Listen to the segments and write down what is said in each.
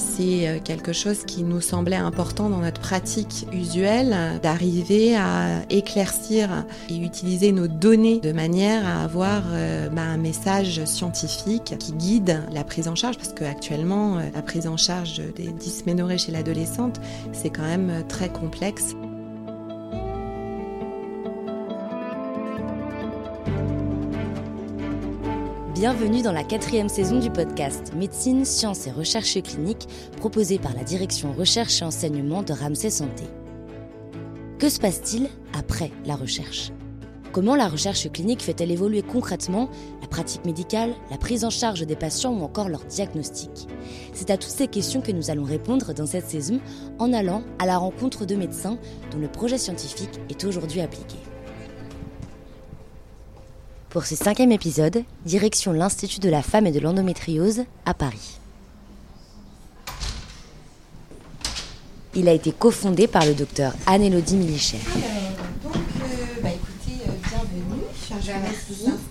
C'est euh, quelque chose qui nous semblait important dans notre pratique usuelle, d'arriver à éclaircir et utiliser nos données de manière à avoir euh, bah, un message scientifique qui guide la prise en charge, parce qu'actuellement, euh, la prise en charge des dysménorrhées chez l'adolescente, c'est quand même très complexe. Bienvenue dans la quatrième saison du podcast Médecine, Sciences et Recherche clinique proposé par la direction Recherche et Enseignement de Ramsey Santé. Que se passe-t-il après la recherche? Comment la recherche clinique fait-elle évoluer concrètement la pratique médicale, la prise en charge des patients ou encore leur diagnostic? C'est à toutes ces questions que nous allons répondre dans cette saison en allant à la rencontre de médecins dont le projet scientifique est aujourd'hui appliqué. Pour ce cinquième épisode, direction l'Institut de la femme et de l'endométriose à Paris. Il a été cofondé par le docteur Anne-Élodie Millicher.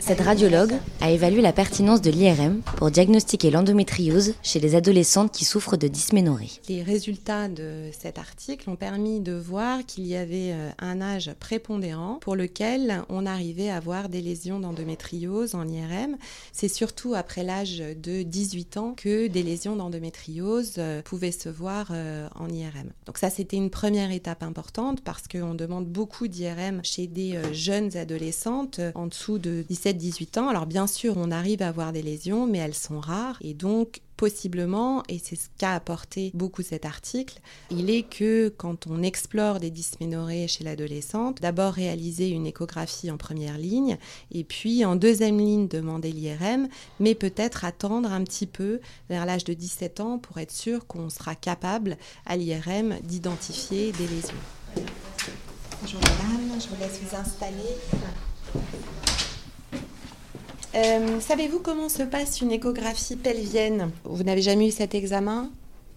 Cette radiologue a évalué la pertinence de l'IRM pour diagnostiquer l'endométriose chez les adolescentes qui souffrent de dysménorrhée. Les résultats de cet article ont permis de voir qu'il y avait euh, un âge prépondérant pour lequel on arrivait à avoir des lésions d'endométriose en IRM. C'est surtout après l'âge de 18 ans que des lésions d'endométriose euh, pouvaient se voir euh, en IRM. Donc ça, c'était une première étape importante parce qu'on demande beaucoup d'IRM chez des jeunes adolescentes en dessous de 17 18 ans. Alors bien sûr, on arrive à avoir des lésions, mais elles sont rares. Et donc, possiblement, et c'est ce qu'a apporté beaucoup cet article, il est que quand on explore des dysménorrhées chez l'adolescente, d'abord réaliser une échographie en première ligne, et puis en deuxième ligne demander l'IRM, mais peut-être attendre un petit peu vers l'âge de 17 ans pour être sûr qu'on sera capable à l'IRM d'identifier des lésions. Bonjour madame, je vous laisse vous installer. Euh, savez-vous comment se passe une échographie pelvienne? Vous n'avez jamais eu cet examen?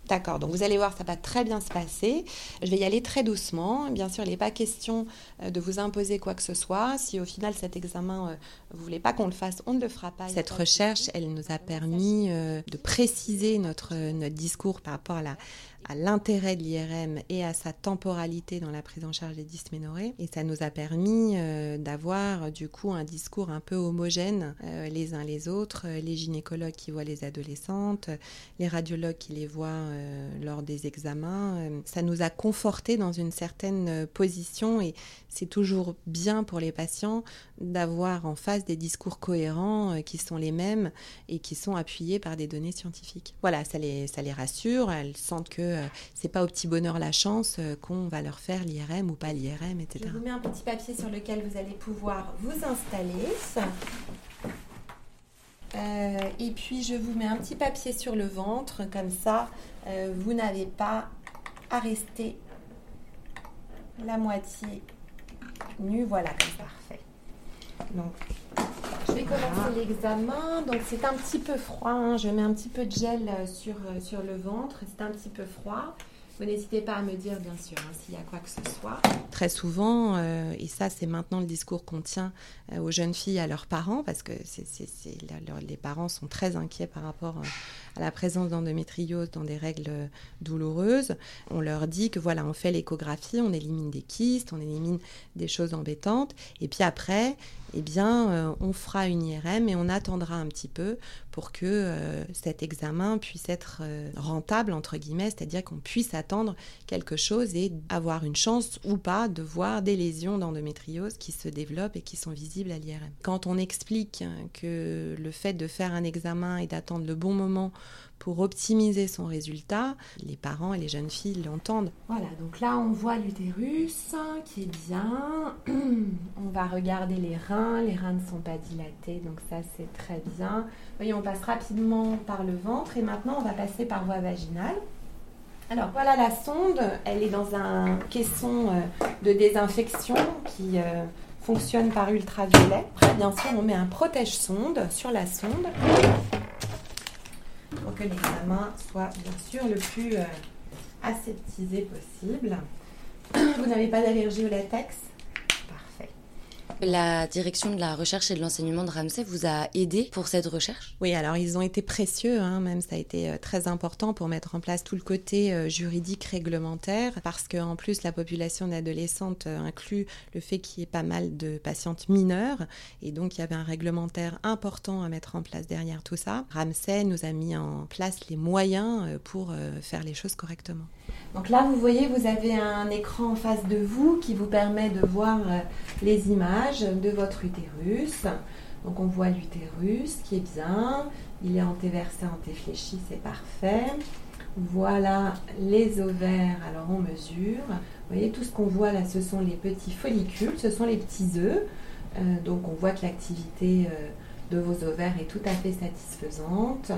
D'accord, donc vous allez voir, ça va très bien se passer. Je vais y aller très doucement. Bien sûr, il n'est pas question euh, de vous imposer quoi que ce soit. Si au final cet examen, euh, vous ne voulez pas qu'on le fasse, on ne le fera pas. Cette recherche, elle nous a permis de préciser notre, notre discours par rapport à la, à l'intérêt de l'IRM et à sa temporalité dans la prise en charge des dysménorrhées. Et ça nous a permis euh, d'avoir du coup un discours un peu homogène euh, les uns les autres, euh, les gynécologues qui voient les adolescentes, les radiologues qui les voient lors des examens. ça nous a conforté dans une certaine position et c'est toujours bien pour les patients d'avoir en face des discours cohérents qui sont les mêmes et qui sont appuyés par des données scientifiques. Voilà, ça les, ça les rassure, elles sentent que euh, c'est pas au petit bonheur la chance euh, qu'on va leur faire l'IRM ou pas l'IRM, etc. Je vous mets un petit papier sur lequel vous allez pouvoir vous installer. Euh, et puis je vous mets un petit papier sur le ventre, comme ça vous n'avez pas à rester la moitié nue. Voilà, parfait. Donc je vais commencer l'examen. Donc c'est un petit peu froid. Hein. Je mets un petit peu de gel euh, sur, euh, sur le ventre. C'est un petit peu froid. Vous n'hésitez pas à me dire, bien sûr, hein, s'il y a quoi que ce soit. Très souvent, euh, et ça c'est maintenant le discours qu'on tient aux jeunes filles, à leurs parents, parce que les parents sont très inquiets par rapport à la présence d'endométriose dans des règles douloureuses. On leur dit que voilà, on fait l'échographie, on élimine des kystes, on élimine des choses embêtantes, et puis après, eh bien, euh, on fera une IRM et on attendra un petit peu pour que euh, cet examen puisse être euh, rentable, entre guillemets, c'est-à-dire qu'on puisse attendre quelque chose et avoir une chance ou pas de voir des lésions d'endométriose qui se développent et qui sont visibles à l'IRM. Quand on explique que le fait de faire un examen et d'attendre le bon moment pour optimiser son résultat, les parents et les jeunes filles l'entendent. Voilà, donc là on voit l'utérus qui est bien. on va regarder les reins, les reins ne sont pas dilatés, donc ça c'est très bien. Voyez, on passe rapidement par le ventre et maintenant on va passer par voie vaginale. Alors voilà la sonde, elle est dans un caisson euh, de désinfection qui euh, fonctionne par ultraviolet. Bien sûr, on met un protège-sonde sur la sonde que l'examen soit bien sûr le plus euh, aseptisé possible. Vous n'avez pas d'allergie au latex? La direction de la recherche et de l'enseignement de Ramsey vous a aidé pour cette recherche? Oui, alors ils ont été précieux, hein, même ça a été euh, très important pour mettre en place tout le côté euh, juridique réglementaire, parce qu'en plus la population d'adolescentes euh, inclut le fait qu'il y ait pas mal de patientes mineures, et donc il y avait un réglementaire important à mettre en place derrière tout ça. Ramsey nous a mis en place les moyens pour faire les choses correctement. Donc là, vous voyez, vous avez un écran en face de vous qui vous permet de voir les images de votre utérus. Donc on voit l'utérus qui est bien, il est antéversé, antéfléchi, c'est parfait. Voilà les ovaires, alors on mesure. Vous voyez, tout ce qu'on voit là, ce sont les petits follicules, ce sont les petits œufs. Euh, donc on voit que l'activité euh, de vos ovaires est tout à fait satisfaisante.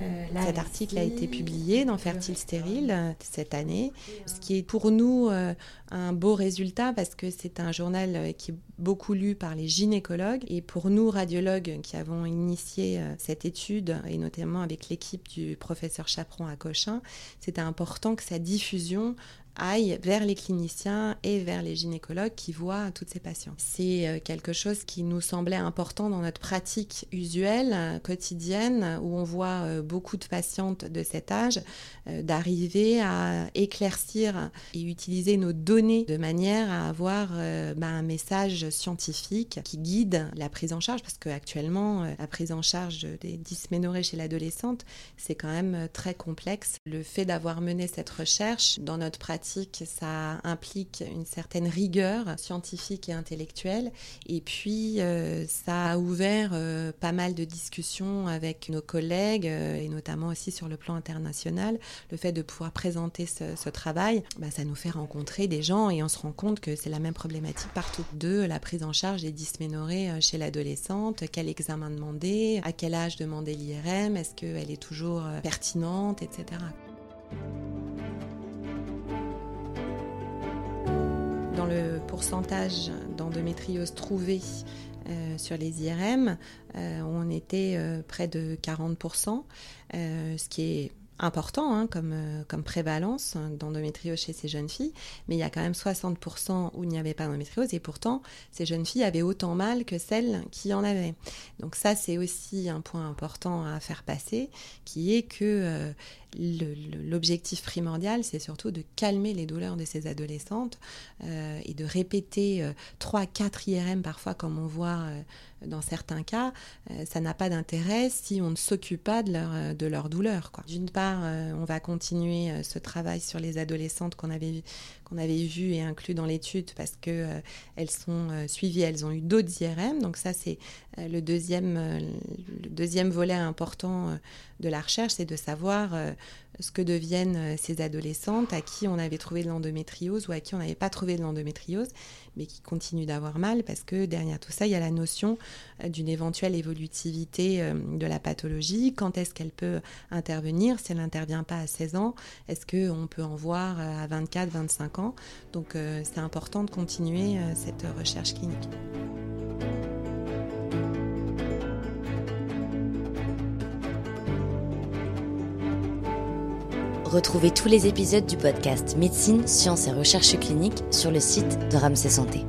Euh, Cet article a été publié dans Fertile Stérile euh, cette année, ce qui est pour nous euh, un beau résultat parce que c'est un journal qui est beaucoup lu par les gynécologues. Et pour nous radiologues qui avons initié cette étude et notamment avec l'équipe du professeur Chaperon à Cochin, c'était important que sa diffusion aille vers les cliniciens et vers les gynécologues qui voient toutes ces patients. C'est euh, quelque chose qui nous semblait important dans notre pratique usuelle, euh, quotidienne, où on voit euh, beaucoup de patientes de cet âge, d'arriver à éclaircir et utiliser nos données de manière à avoir bah, un message scientifique qui guide la prise en charge, parce qu'actuellement, la prise en charge des dysménorrhées chez l'adolescente, c'est quand même très complexe. Le fait d'avoir mené cette recherche dans notre pratique, ça implique une certaine rigueur scientifique et intellectuelle. Et puis, euh, ça a ouvert euh, pas mal de discussions avec nos collègues, euh, et notamment aussi sur le plan international. Le fait de pouvoir présenter ce, travail, bah, ça nous fait rencontrer des gens et on se rend compte que c'est la même problématique partout. De la prise en charge des dysménorrhées chez l'adolescente, quel examen demander, à quel âge demander l'IRM, est-ce qu'elle est toujours pertinente, etc. le pourcentage d'endométriose trouvée euh, sur les IRM, euh, on était euh, près de 40%, ce qui est important hein, comme, comme prévalence d'endométriose chez ces jeunes filles, mais il y a quand même 60% où il n'y avait pas d'endométriose et pourtant ces jeunes filles avaient autant mal que celles qui en avaient. Donc ça c'est aussi un point important à faire passer, qui est que l'objectif primordial, c'est surtout de calmer les douleurs de ces adolescentes euh, et de répéter euh, 3, 4 IRM parfois, comme on voit euh, dans certains cas. Euh, ça n'a pas d'intérêt si on ne s'occupe pas de leur, de leur douleur. D'une part, on va continuer ce travail sur les adolescentes qu'on avait, qu'on avait vu et inclus dans l'étude parce que elles sont suivies, elles ont eu d'autres IRM. Donc ça, c'est le, deuxième, le deuxième volet important de la recherche, c'est de savoir ce que deviennent euh, ces adolescentes à qui on avait trouvé de l'endométriose ou à qui on n'avait pas trouvé de l'endométriose, mais qui continuent d'avoir mal parce que derrière tout ça, il y a la notion euh, d'une éventuelle évolutivité euh, de la pathologie. Quand est-ce qu'elle peut intervenir? Si elle n'intervient pas à 16 ans, est-ce qu'on peut en voir à 24, 25 ans? Donc c'est important de continuer cette recherche clinique. Retrouvez tous les épisodes du podcast Médecine, Sciences et Recherche cliniques sur le site de Ramsey Santé.